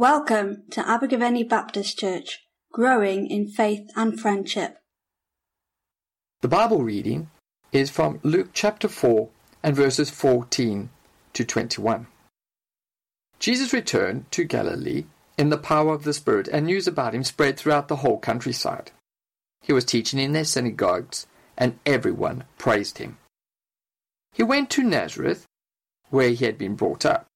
Welcome to Abergavenny Baptist Church, growing in faith and friendship. The Bible reading is from Luke chapter 4 and verses 14 to 21. Jesus returned to Galilee in the power of the Spirit, and news about him spread throughout the whole countryside. He was teaching in their synagogues, and everyone praised him. He went to Nazareth, where he had been brought up.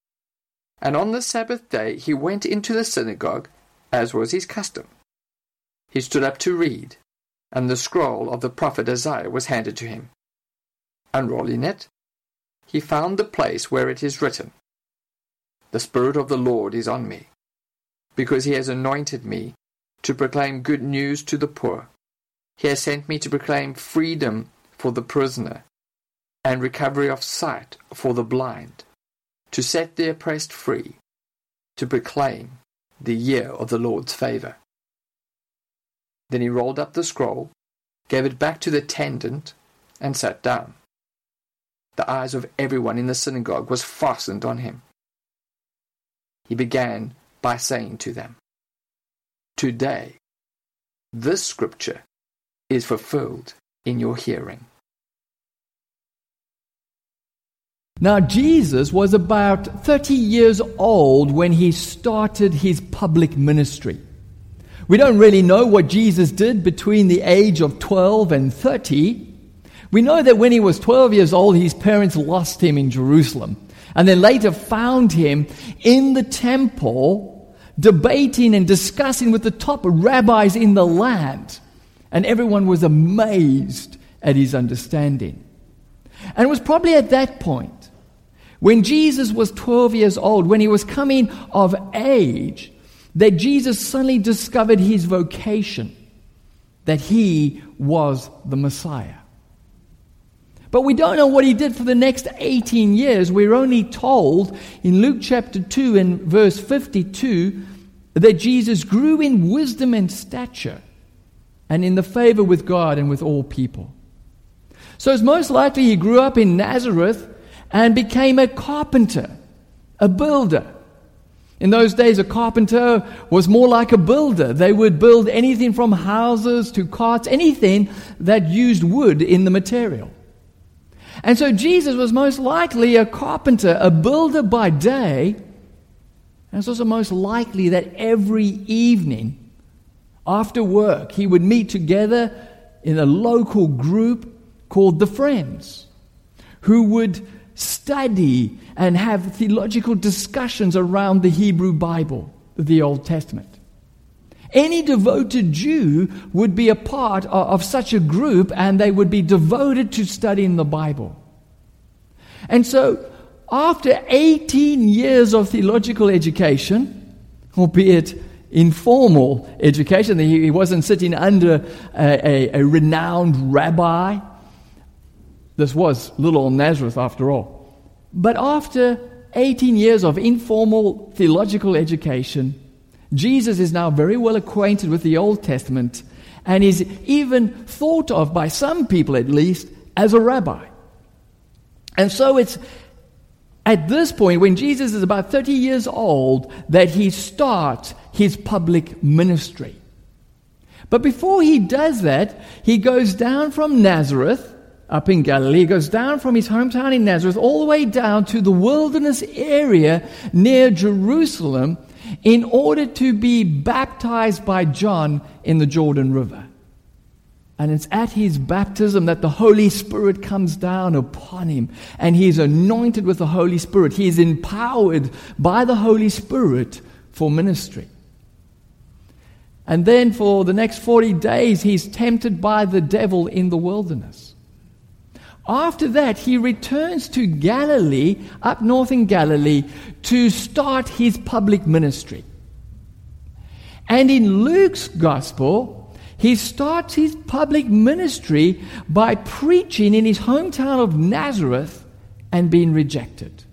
And on the Sabbath day he went into the synagogue, as was his custom. He stood up to read, and the scroll of the prophet Isaiah was handed to him. Unrolling it, he found the place where it is written, The Spirit of the Lord is on me, because he has anointed me to proclaim good news to the poor. He has sent me to proclaim freedom for the prisoner, and recovery of sight for the blind to set the oppressed free, to proclaim the year of the Lord's favour. Then he rolled up the scroll, gave it back to the attendant, and sat down. The eyes of everyone in the synagogue was fastened on him. He began by saying to them, Today, this scripture is fulfilled in your hearing. Now, Jesus was about 30 years old when he started his public ministry. We don't really know what Jesus did between the age of 12 and 30. We know that when he was 12 years old, his parents lost him in Jerusalem and then later found him in the temple debating and discussing with the top rabbis in the land. And everyone was amazed at his understanding. And it was probably at that point when Jesus was 12 years old, when he was coming of age, that Jesus suddenly discovered his vocation, that he was the Messiah. But we don't know what he did for the next 18 years. We're only told in Luke chapter 2 and verse 52 that Jesus grew in wisdom and stature and in the favor with God and with all people. So it's most likely he grew up in Nazareth and became a carpenter, a builder. In those days, a carpenter was more like a builder. They would build anything from houses to carts, anything that used wood in the material. And so Jesus was most likely a carpenter, a builder by day. And it's also most likely that every evening after work, he would meet together in a local group called the Friends, who would study and have theological discussions around the Hebrew Bible, the Old Testament. Any devoted Jew would be a part of such a group and they would be devoted to studying the Bible. And so, after 18 years of theological education, albeit informal education, he wasn't sitting under a, a, a renowned rabbi this was little Nazareth after all. But after 18 years of informal theological education, Jesus is now very well acquainted with the Old Testament and is even thought of by some people at least as a rabbi. And so it's at this point, when Jesus is about 30 years old, that he starts his public ministry. But before he does that, he goes down from Nazareth up in Galilee. Goes down from his hometown in Nazareth all the way down to the wilderness area near Jerusalem in order to be baptized by John in the Jordan River. And it's at his baptism that the Holy Spirit comes down upon him and he is anointed with the Holy Spirit. He is empowered by the Holy Spirit for ministry. And then for the next 40 days, he's tempted by the devil in the wilderness. After that, he returns to Galilee, up north in Galilee, to start his public ministry. And in Luke's gospel, he starts his public ministry by preaching in his hometown of Nazareth and being rejected.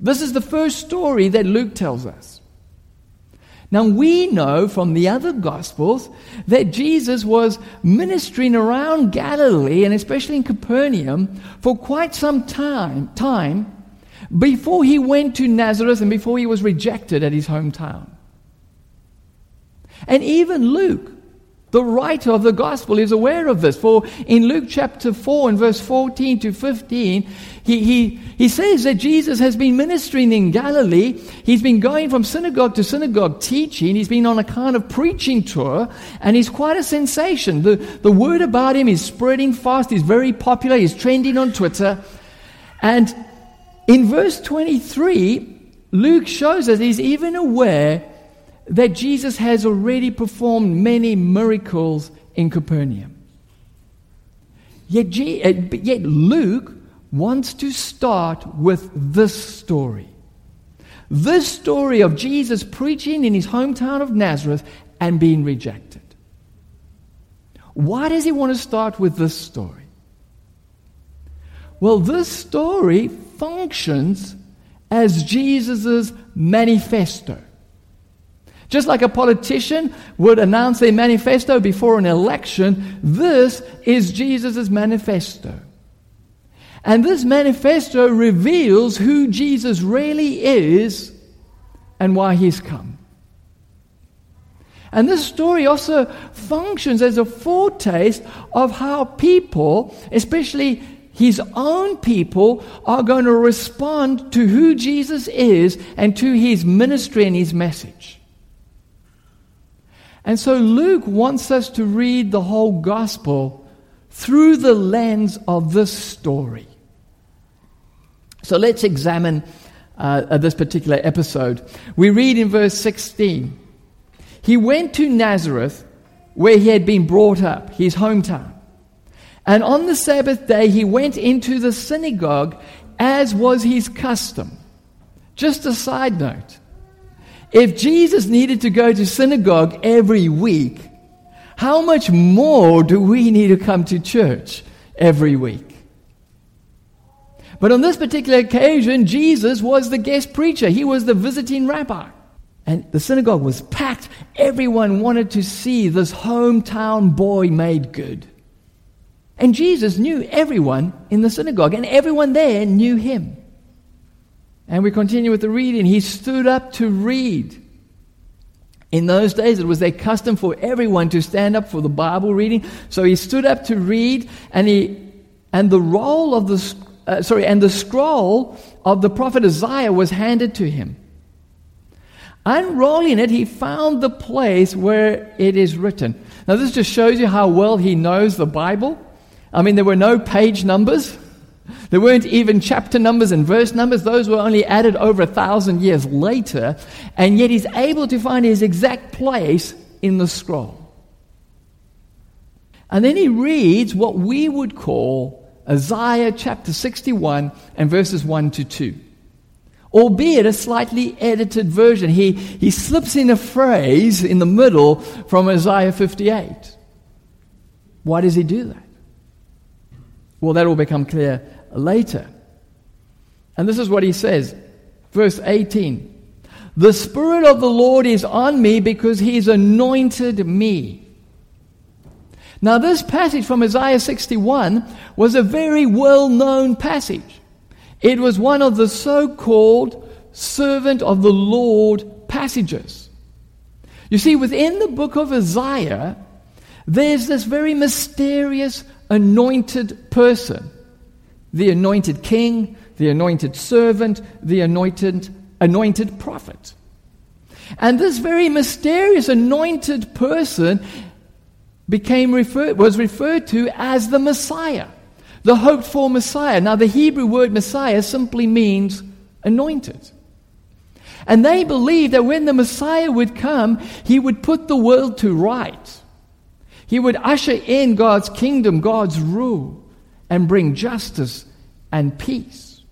This is the first story that Luke tells us. Now, we know from the other Gospels that Jesus was ministering around Galilee and especially in Capernaum for quite some time, time before he went to Nazareth and before he was rejected at his hometown. And even Luke, the writer of the gospel is aware of this. For in Luke chapter 4 and verse 14 to 15, he, he, he says that Jesus has been ministering in Galilee. He's been going from synagogue to synagogue teaching. He's been on a kind of preaching tour, and he's quite a sensation. The, the word about him is spreading fast. He's very popular. He's trending on Twitter. And in verse 23, Luke shows us he's even aware that Jesus has already performed many miracles in Capernaum. Yet, uh, yet Luke wants to start with this story. This story of Jesus preaching in his hometown of Nazareth and being rejected. Why does he want to start with this story? Well, this story functions as Jesus' manifesto. Just like a politician would announce their manifesto before an election, this is Jesus' manifesto. And this manifesto reveals who Jesus really is and why he's come. And this story also functions as a foretaste of how people, especially his own people, are going to respond to who Jesus is and to his ministry and his message. And so Luke wants us to read the whole gospel through the lens of this story. So let's examine uh, this particular episode. We read in verse 16 He went to Nazareth where he had been brought up, his hometown. And on the Sabbath day, he went into the synagogue as was his custom. Just a side note if Jesus needed to go to synagogue every week, how much more do we need to come to church every week? But on this particular occasion, Jesus was the guest preacher. He was the visiting rabbi. And the synagogue was packed. Everyone wanted to see this hometown boy made good. And Jesus knew everyone in the synagogue, and everyone there knew him. And we continue with the reading. He stood up to read. In those days, it was their custom for everyone to stand up for the Bible reading. So he stood up to read, and he and the roll of the uh, sorry, and the scroll of the prophet Isaiah was handed to him. Unrolling it, he found the place where it is written. Now, this just shows you how well he knows the Bible. I mean, there were no page numbers. There weren't even chapter numbers and verse numbers. Those were only added over a thousand years later. And yet he's able to find his exact place in the scroll. And then he reads what we would call Isaiah chapter 61 and verses 1 to 2. Albeit a slightly edited version. He, he slips in a phrase in the middle from Isaiah 58. Why does he do that? Well, that will become clear later. And this is what he says, verse 18 The Spirit of the Lord is on me because he's anointed me. Now, this passage from Isaiah 61 was a very well known passage. It was one of the so called servant of the Lord passages. You see, within the book of Isaiah, there's this very mysterious anointed person the anointed king, the anointed servant, the anointed, anointed prophet. And this very mysterious anointed person became referred, was referred to as the Messiah, the hoped for Messiah. Now, the Hebrew word Messiah simply means anointed. And they believed that when the Messiah would come, he would put the world to right. He would usher in God's kingdom, God's rule, and bring justice and peace.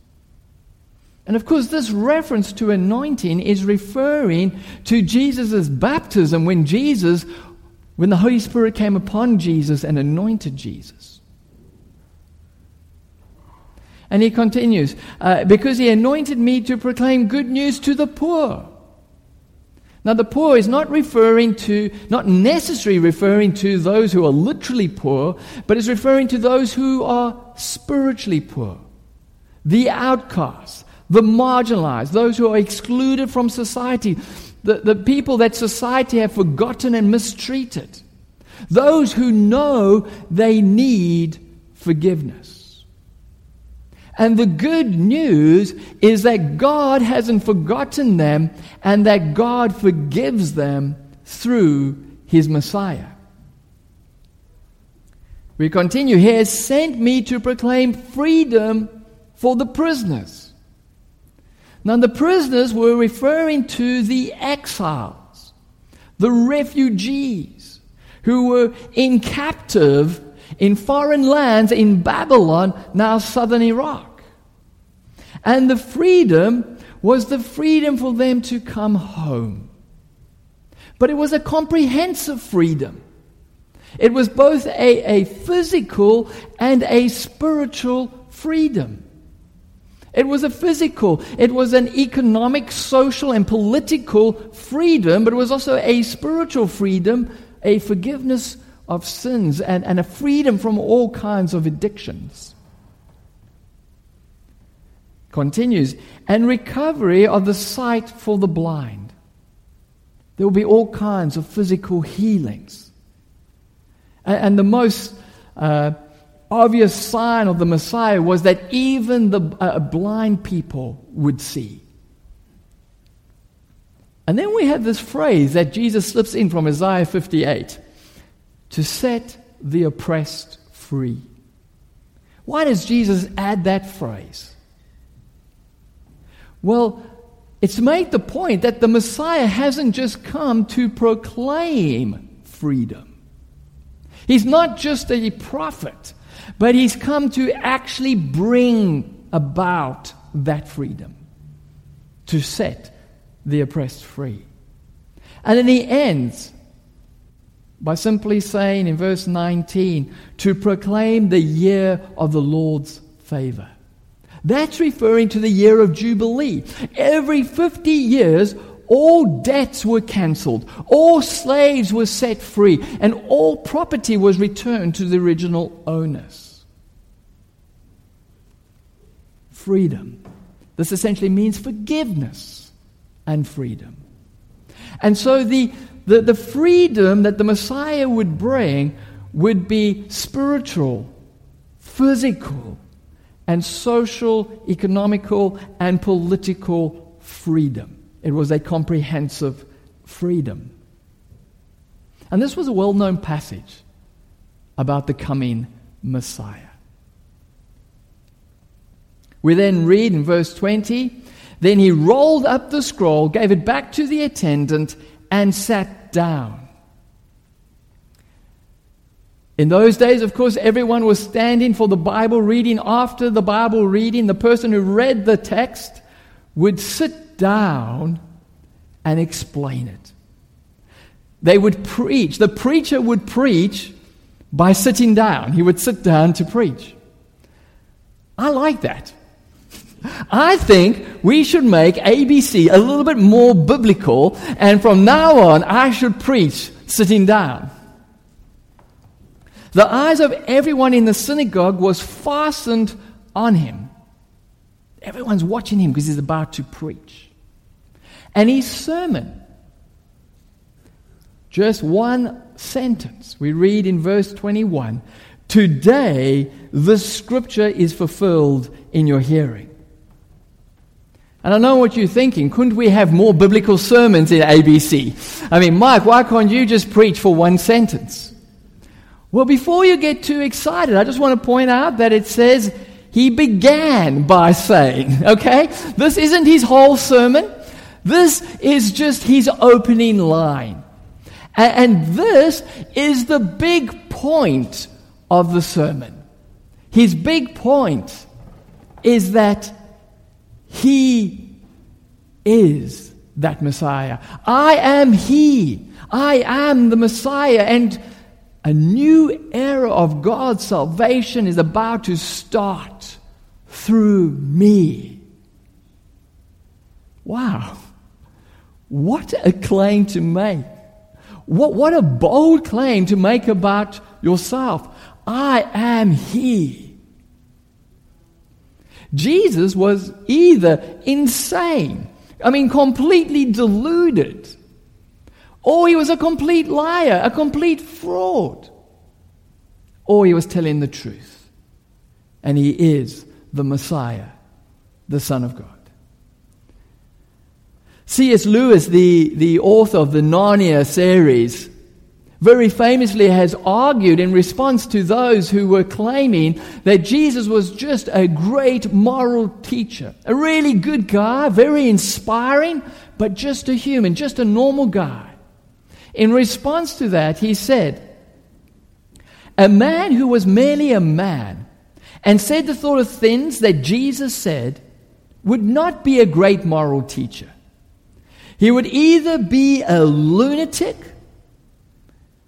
And of course, this reference to anointing is referring to Jesus' baptism when Jesus, when the Holy Spirit came upon Jesus and anointed Jesus. And he continues, uh, because he anointed me to proclaim good news to the poor. Now, the poor is not referring to, not necessarily referring to those who are literally poor, but is referring to those who are spiritually poor, the outcasts, the marginalized, those who are excluded from society, the, the people that society have forgotten and mistreated, those who know they need forgiveness. And the good news is that God hasn't forgotten them and that God forgives them through his Messiah. We continue. He has sent me to proclaim freedom for the prisoners. Now, the prisoners were referring to the exiles, the refugees who were in captive in foreign lands in Babylon, now southern Iraq. And the freedom was the freedom for them to come home. But it was a comprehensive freedom. It was both a, a physical and a spiritual freedom. It was a physical, it was an economic, social, and political freedom, but it was also a spiritual freedom, a forgiveness of sins, and, and a freedom from all kinds of addictions. Continues, and recovery of the sight for the blind. There will be all kinds of physical healings. And, and the most uh, obvious sign of the Messiah was that even the uh, blind people would see. And then we have this phrase that Jesus slips in from Isaiah 58 to set the oppressed free. Why does Jesus add that phrase? Well, it's made the point that the Messiah hasn't just come to proclaim freedom. He's not just a prophet but he's come to actually bring about that freedom, to set the oppressed free. And then he ends by simply saying in verse 19, to proclaim the year of the Lord's favor. That's referring to the year of Jubilee. Every 50 years, all debts were cancelled, all slaves were set free, and all property was returned to the original owners. Freedom. This essentially means forgiveness and freedom. And so the, the, the freedom that the Messiah would bring would be spiritual, physical, and social, economical, and political freedom. It was a comprehensive freedom. And this was a well known passage about the coming Messiah. We then read in verse 20 Then he rolled up the scroll, gave it back to the attendant, and sat down. In those days, of course, everyone was standing for the Bible reading. After the Bible reading, the person who read the text would sit down and explain it. They would preach. The preacher would preach by sitting down. He would sit down to preach. I like that. I think we should make ABC a little bit more biblical, and from now on, I should preach sitting down. The eyes of everyone in the synagogue was fastened on him. Everyone's watching him because he's about to preach. And his sermon, just one sentence, we read in verse 21 Today, the scripture is fulfilled in your hearing. And I know what you're thinking. Couldn't we have more biblical sermons in ABC? I mean, Mike, why can't you just preach for one sentence? Well, before you get too excited, I just want to point out that it says he began by saying, okay? This isn't his whole sermon. This is just his opening line. And this is the big point of the sermon. His big point is that he is that Messiah. I am he. I am the Messiah. And a new era of God's salvation is about to start through me. Wow. What a claim to make. What, what a bold claim to make about yourself. I am He. Jesus was either insane, I mean, completely deluded, or he was a complete liar, a complete fraud, or he was telling the truth. And he is the Messiah, the Son of God. C.S. Lewis, the, the author of the Narnia series, very famously has argued in response to those who were claiming that Jesus was just a great moral teacher, a really good guy, very inspiring, but just a human, just a normal guy. In response to that, he said, A man who was merely a man and said the sort of things that Jesus said would not be a great moral teacher. He would either be a lunatic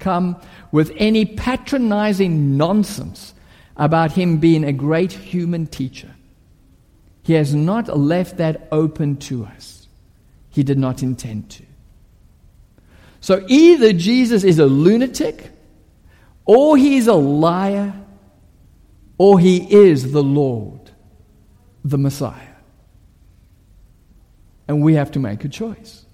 come with any patronizing nonsense about him being a great human teacher. He has not left that open to us. He did not intend to. So either Jesus is a lunatic, or he's a liar, or he is the Lord, the Messiah. And we have to make a choice.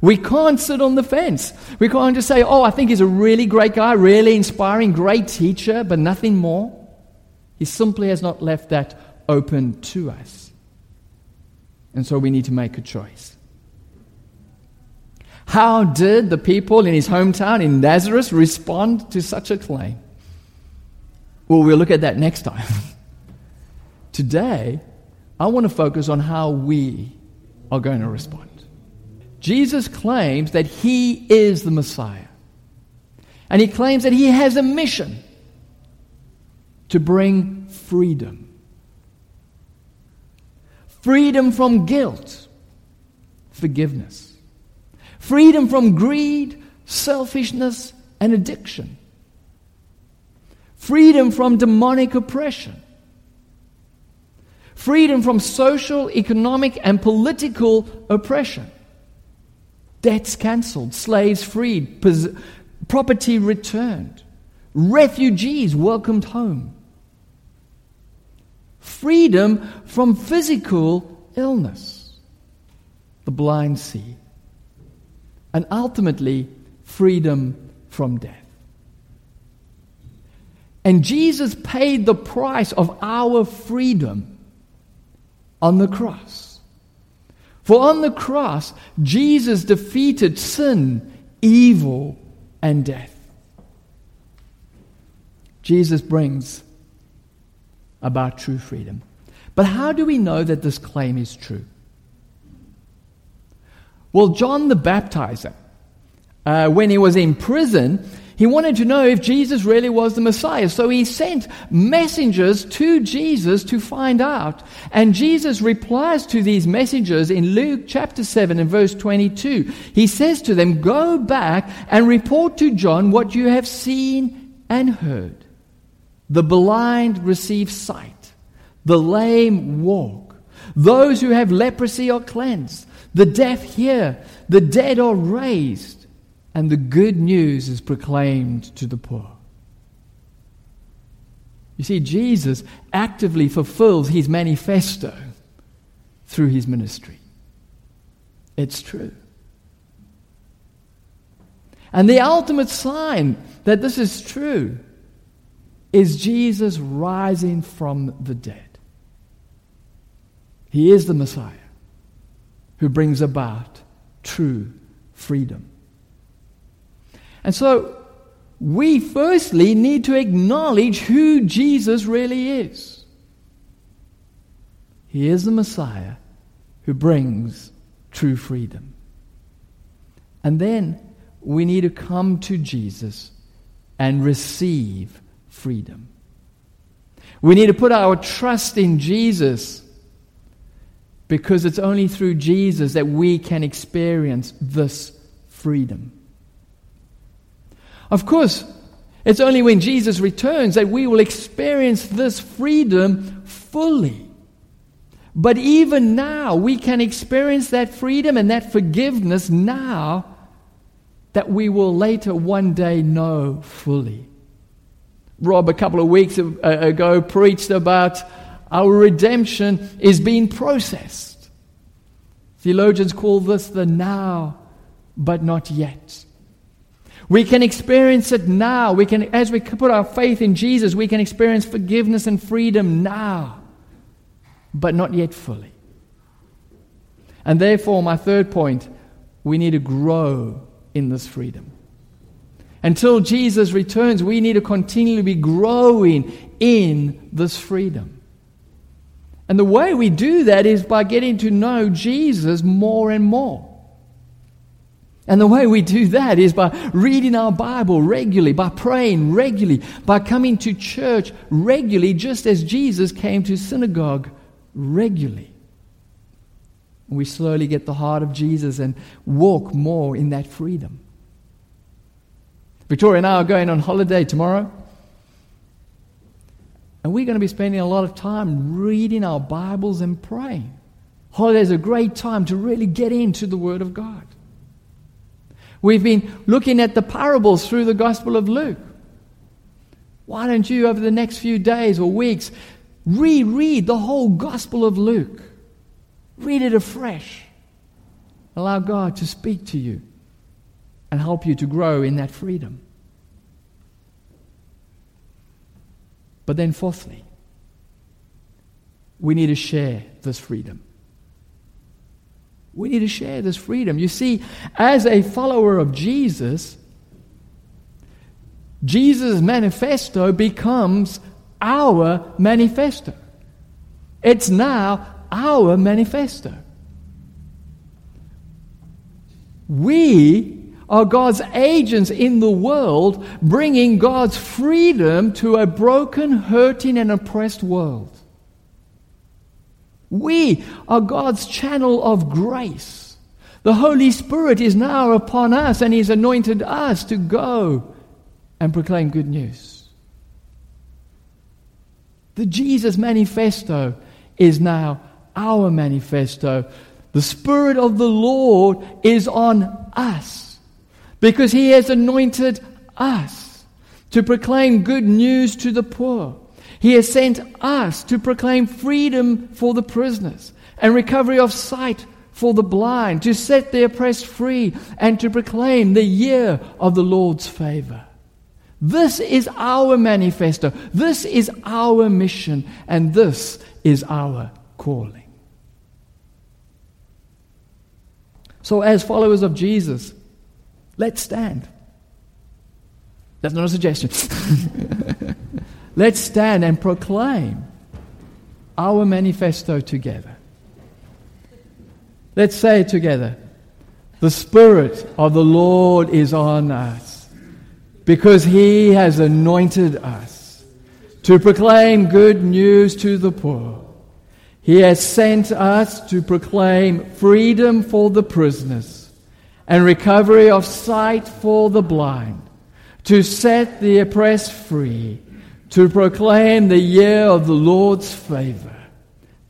We can't sit on the fence. We can't just say, oh, I think he's a really great guy, really inspiring, great teacher, but nothing more. He simply has not left that open to us. And so we need to make a choice. How did the people in his hometown in Nazareth respond to such a claim? Well, we'll look at that next time. Today, I want to focus on how we are going to respond. Jesus claims that he is the Messiah. And he claims that he has a mission to bring freedom. Freedom from guilt, forgiveness, freedom from greed, selfishness, and addiction, freedom from demonic oppression, freedom from social, economic, and political oppression debts cancelled, slaves freed, pos- property returned, refugees welcomed home, freedom from physical illness, the blind see, and ultimately freedom from death. And Jesus paid the price of our freedom on the cross. For on the cross, Jesus defeated sin, evil, and death. Jesus brings about true freedom. But how do we know that this claim is true? Well, John the Baptizer, uh, when he was in prison, he wanted to know if Jesus really was the Messiah. So he sent messengers to Jesus to find out. And Jesus replies to these messengers in Luke chapter 7 and verse 22. He says to them, Go back and report to John what you have seen and heard. The blind receive sight, the lame walk, those who have leprosy are cleansed, the deaf hear, the dead are raised and the good news is proclaimed to the poor. You see, Jesus actively fulfills his manifesto through his ministry. It's true. And the ultimate sign that this is true is Jesus rising from the dead. He is the Messiah who brings about true freedom. And so we firstly need to acknowledge who Jesus really is. He is the Messiah who brings true freedom. And then we need to come to Jesus and receive freedom. We need to put our trust in Jesus because it's only through Jesus that we can experience this freedom. Of course, it's only when Jesus returns that we will experience this freedom fully. But even now, we can experience that freedom and that forgiveness now that we will later one day know fully. Rob, a couple of weeks ago, preached about our redemption is being processed. Theologians call this the now, but not yet. We can experience it now. We can, as we put our faith in Jesus, we can experience forgiveness and freedom now, but not yet fully. And therefore, my third point, we need to grow in this freedom. Until Jesus returns, we need to continually be growing in this freedom. And the way we do that is by getting to know Jesus more and more. And the way we do that is by reading our Bible regularly, by praying regularly, by coming to church regularly, just as Jesus came to synagogue regularly. We slowly get the heart of Jesus and walk more in that freedom. Victoria and I are going on holiday tomorrow. And we're going to be spending a lot of time reading our Bibles and praying. Holiday is a great time to really get into the Word of God. We've been looking at the parables through the Gospel of Luke. Why don't you, over the next few days or weeks, reread the whole Gospel of Luke? Read it afresh. Allow God to speak to you and help you to grow in that freedom. But then, fourthly, we need to share this freedom. We need to share this freedom. You see, as a follower of Jesus, Jesus' manifesto becomes our manifesto. It's now our manifesto. We are God's agents in the world, bringing God's freedom to a broken, hurting, and oppressed world. We are God's channel of grace. The Holy Spirit is now upon us, and He's anointed us to go and proclaim good news. The Jesus manifesto is now our manifesto. The Spirit of the Lord is on us because He has anointed us to proclaim good news to the poor. He has sent us to proclaim freedom for the prisoners and recovery of sight for the blind, to set the oppressed free, and to proclaim the year of the Lord's favor. This is our manifesto. This is our mission. And this is our calling. So, as followers of Jesus, let's stand. That's not a suggestion. let's stand and proclaim our manifesto together. Let's say it together. The Spirit of the Lord is on us because He has anointed us to proclaim good news to the poor. He has sent us to proclaim freedom for the prisoners and recovery of sight for the blind, to set the oppressed free, to proclaim the year of the Lord's favor.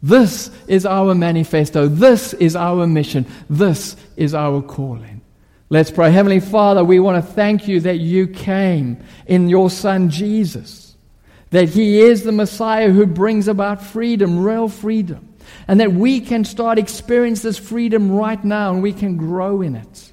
This is our manifesto. This is our mission. This is our calling. Let's pray. Heavenly Father, we want to thank you that you came in your Son Jesus that He is the Messiah who brings about freedom, real freedom, and that we can start experience this freedom right now and we can grow in it.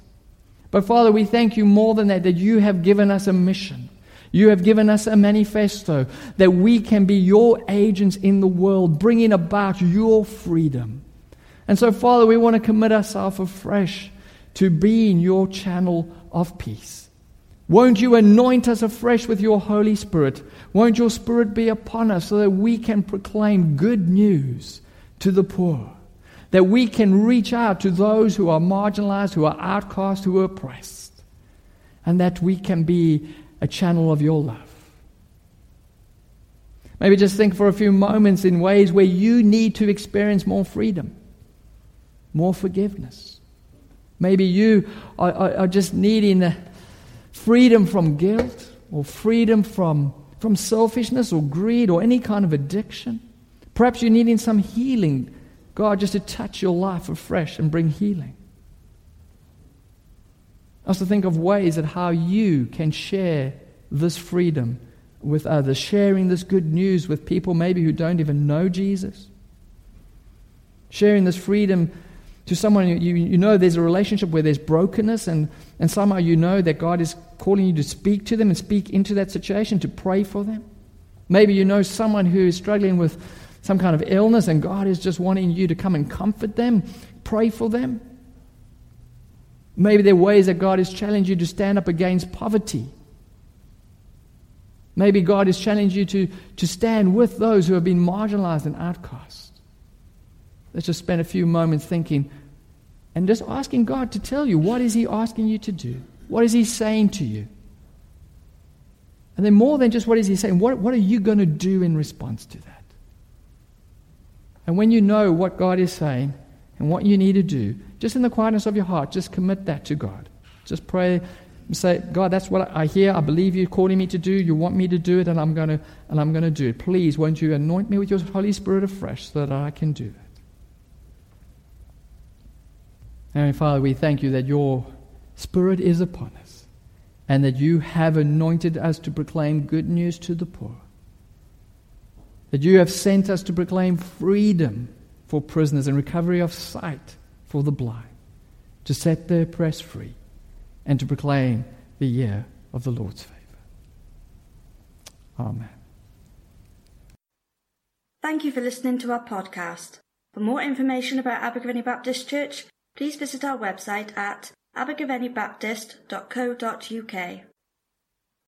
But Father, we thank you more than that, that you have given us a mission. You have given us a manifesto that we can be your agents in the world, bringing about your freedom. And so, Father, we want to commit ourselves afresh to being your channel of peace. Won't you anoint us afresh with your Holy Spirit? Won't your Spirit be upon us so that we can proclaim good news to the poor? That we can reach out to those who are marginalized, who are outcast, who are oppressed. And that we can be a channel of your love. Maybe just think for a few moments in ways where you need to experience more freedom, more forgiveness. Maybe you are, are, are just needing freedom from guilt or freedom from, from selfishness or greed or any kind of addiction. Perhaps you're needing some healing, God, just to touch your life afresh and bring healing. Also, think of ways that how you can share this freedom with others, sharing this good news with people maybe who don't even know Jesus. Sharing this freedom to someone you, you know there's a relationship where there's brokenness, and, and somehow you know that God is calling you to speak to them and speak into that situation, to pray for them. Maybe you know someone who is struggling with some kind of illness, and God is just wanting you to come and comfort them, pray for them. Maybe there are ways that God has challenged you to stand up against poverty. Maybe God has challenged you to, to stand with those who have been marginalized and outcast. Let's just spend a few moments thinking and just asking God to tell you what is He asking you to do? What is He saying to you? And then, more than just what is He saying, what, what are you going to do in response to that? And when you know what God is saying and what you need to do, just in the quietness of your heart, just commit that to God. Just pray and say, God, that's what I hear. I believe you're calling me to do. You want me to do it, and I'm going to, and I'm going to do it. Please, won't you anoint me with your Holy Spirit afresh so that I can do that? Heavenly Father, we thank you that your Spirit is upon us and that you have anointed us to proclaim good news to the poor. That you have sent us to proclaim freedom for prisoners and recovery of sight for the blind, to set the oppressed free, and to proclaim the year of the Lord's favor. Amen. Thank you for listening to our podcast. For more information about Abergavenny Baptist Church, please visit our website at abergavennybaptist.co.uk.